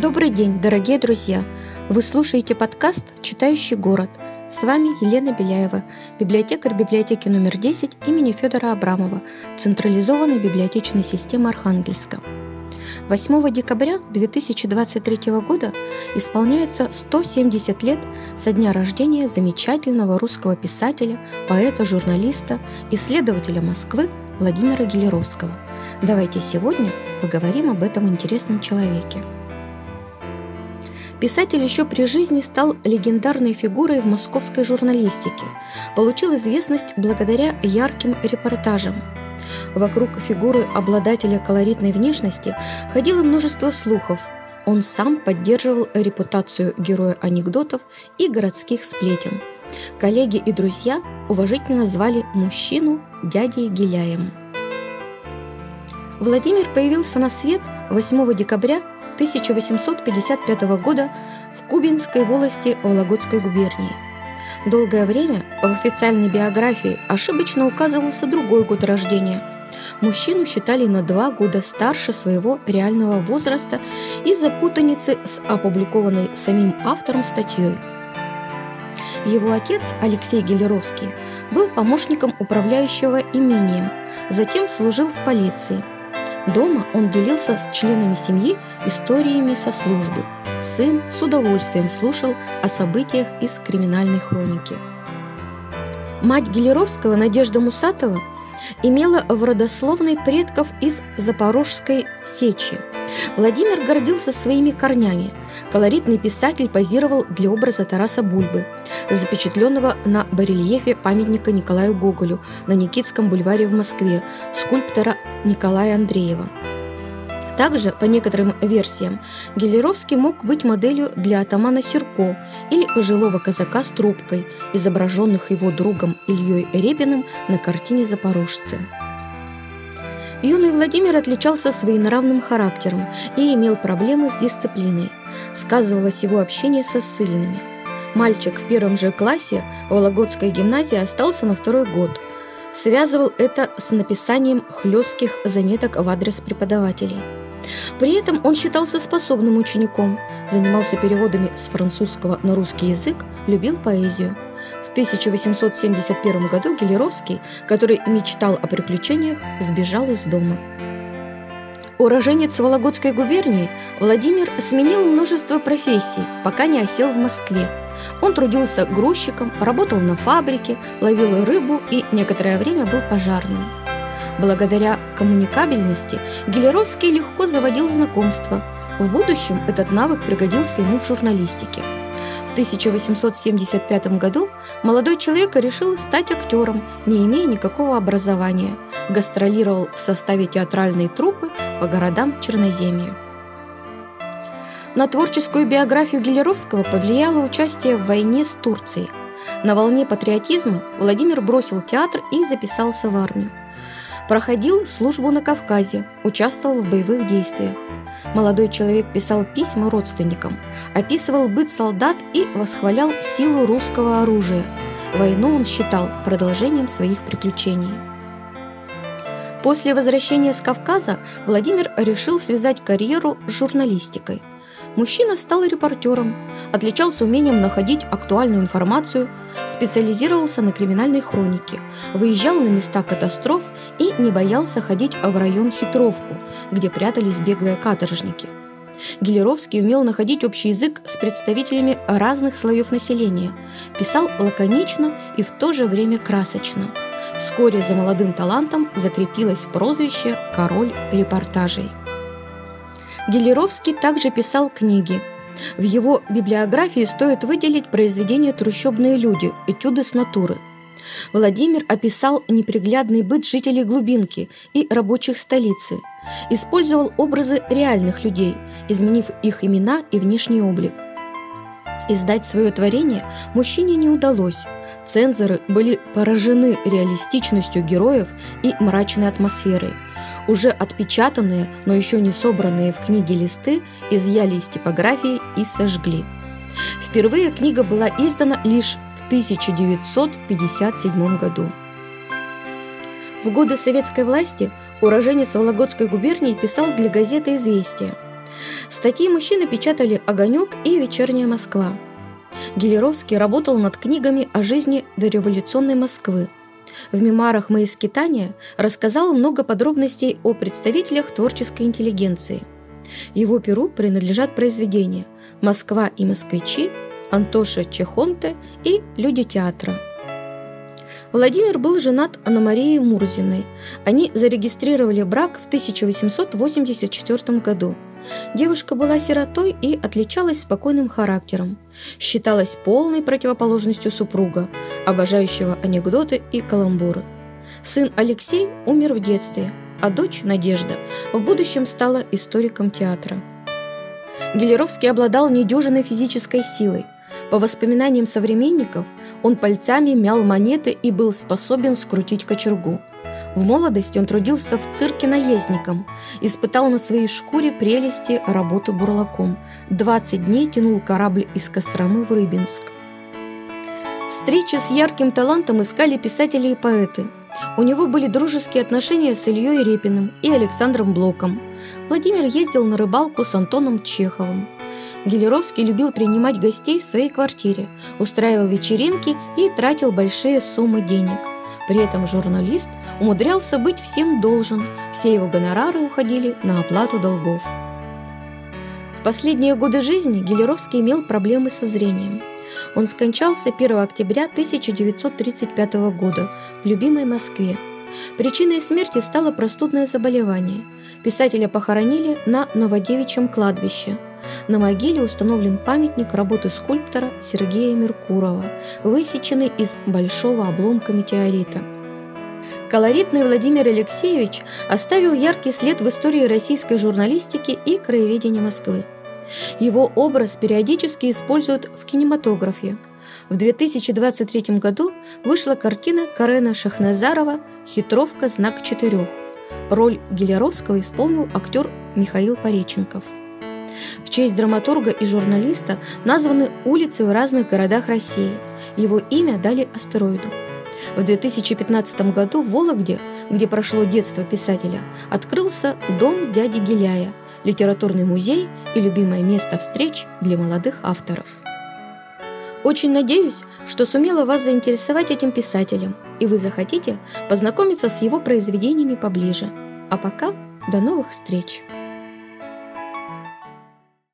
Добрый день, дорогие друзья! Вы слушаете подкаст «Читающий город». С вами Елена Беляева, библиотекарь библиотеки номер 10 имени Федора Абрамова, централизованной библиотечной системы Архангельска. 8 декабря 2023 года исполняется 170 лет со дня рождения замечательного русского писателя, поэта, журналиста, исследователя Москвы Владимира Гелеровского. Давайте сегодня поговорим об этом интересном человеке. Писатель еще при жизни стал легендарной фигурой в московской журналистике, получил известность благодаря ярким репортажам. Вокруг фигуры обладателя колоритной внешности ходило множество слухов. Он сам поддерживал репутацию героя анекдотов и городских сплетен. Коллеги и друзья уважительно звали мужчину дядей Геляем. Владимир появился на свет 8 декабря 1855 года в Кубинской волости Вологодской губернии. Долгое время в официальной биографии ошибочно указывался другой год рождения. Мужчину считали на два года старше своего реального возраста из-за путаницы с опубликованной самим автором статьей. Его отец, Алексей Гелеровский, был помощником управляющего имением, затем служил в полиции – Дома он делился с членами семьи историями со службы. Сын с удовольствием слушал о событиях из криминальной хроники. Мать Гелеровского, Надежда Мусатова, имела в родословной предков из Запорожской сечи – Владимир гордился своими корнями. Колоритный писатель позировал для образа Тараса Бульбы, запечатленного на барельефе памятника Николаю Гоголю на Никитском бульваре в Москве, скульптора Николая Андреева. Также, по некоторым версиям, Гелеровский мог быть моделью для атамана Сирко или пожилого казака с трубкой, изображенных его другом Ильей Репиным на картине «Запорожцы». Юный Владимир отличался своенравным характером и имел проблемы с дисциплиной. Сказывалось его общение со ссыльными. Мальчик в первом же классе Вологодской гимназии остался на второй год. Связывал это с написанием хлестких заметок в адрес преподавателей. При этом он считался способным учеником, занимался переводами с французского на русский язык, любил поэзию – в 1871 году Гелеровский, который мечтал о приключениях, сбежал из дома. Уроженец Вологодской губернии, Владимир сменил множество профессий, пока не осел в Москве. Он трудился грузчиком, работал на фабрике, ловил рыбу и некоторое время был пожарным. Благодаря коммуникабельности Гелеровский легко заводил знакомства. В будущем этот навык пригодился ему в журналистике – в 1875 году молодой человек решил стать актером, не имея никакого образования. Гастролировал в составе театральной труппы по городам Черноземья. На творческую биографию Гелеровского повлияло участие в войне с Турцией. На волне патриотизма Владимир бросил театр и записался в армию. Проходил службу на Кавказе, участвовал в боевых действиях. Молодой человек писал письма родственникам, описывал быт солдат и восхвалял силу русского оружия. Войну он считал продолжением своих приключений. После возвращения с Кавказа Владимир решил связать карьеру с журналистикой. Мужчина стал репортером, отличался умением находить актуальную информацию, специализировался на криминальной хронике, выезжал на места катастроф и не боялся ходить в район Хитровку, где прятались беглые каторжники. Гелеровский умел находить общий язык с представителями разных слоев населения, писал лаконично и в то же время красочно. Вскоре за молодым талантом закрепилось прозвище «Король репортажей». Гелеровский также писал книги. В его библиографии стоит выделить произведение «Трущобные люди. Этюды с натуры». Владимир описал неприглядный быт жителей глубинки и рабочих столицы, использовал образы реальных людей, изменив их имена и внешний облик. Издать свое творение мужчине не удалось. Цензоры были поражены реалистичностью героев и мрачной атмосферой – уже отпечатанные, но еще не собранные в книге листы изъяли из типографии и сожгли. Впервые книга была издана лишь в 1957 году. В годы советской власти уроженец Вологодской губернии писал для газеты «Известия». Статьи мужчины печатали «Огонек» и «Вечерняя Москва». Гелеровский работал над книгами о жизни дореволюционной Москвы. В мемуарах «Мои скитания» рассказал много подробностей о представителях творческой интеллигенции. Его перу принадлежат произведения «Москва и москвичи», «Антоша Чехонте» и «Люди театра». Владимир был женат на Марии Мурзиной. Они зарегистрировали брак в 1884 году. Девушка была сиротой и отличалась спокойным характером. Считалась полной противоположностью супруга, обожающего анекдоты и каламбуры. Сын Алексей умер в детстве, а дочь Надежда в будущем стала историком театра. Гелеровский обладал недюжиной физической силой – по воспоминаниям современников, он пальцами мял монеты и был способен скрутить кочергу. В молодости он трудился в цирке наездником, испытал на своей шкуре прелести работы бурлаком. 20 дней тянул корабль из Костромы в Рыбинск. Встречи с ярким талантом искали писатели и поэты. У него были дружеские отношения с Ильей Репиным и Александром Блоком. Владимир ездил на рыбалку с Антоном Чеховым. Гелеровский любил принимать гостей в своей квартире, устраивал вечеринки и тратил большие суммы денег. При этом журналист умудрялся быть всем должен, все его гонорары уходили на оплату долгов. В последние годы жизни Гелеровский имел проблемы со зрением. Он скончался 1 октября 1935 года в любимой Москве. Причиной смерти стало простудное заболевание. Писателя похоронили на Новодевичьем кладбище – на могиле установлен памятник работы скульптора Сергея Меркурова, высеченный из большого обломка метеорита. Колоритный Владимир Алексеевич оставил яркий след в истории российской журналистики и краеведения Москвы. Его образ периодически используют в кинематографе. В 2023 году вышла картина Карена Шахназарова «Хитровка. Знак четырех». Роль Гелеровского исполнил актер Михаил Пореченков – в честь драматурга и журналиста названы улицы в разных городах России. Его имя дали астероиду. В 2015 году в Вологде, где прошло детство писателя, открылся дом дяди Геляя, литературный музей и любимое место встреч для молодых авторов. Очень надеюсь, что сумела вас заинтересовать этим писателем, и вы захотите познакомиться с его произведениями поближе. А пока до новых встреч!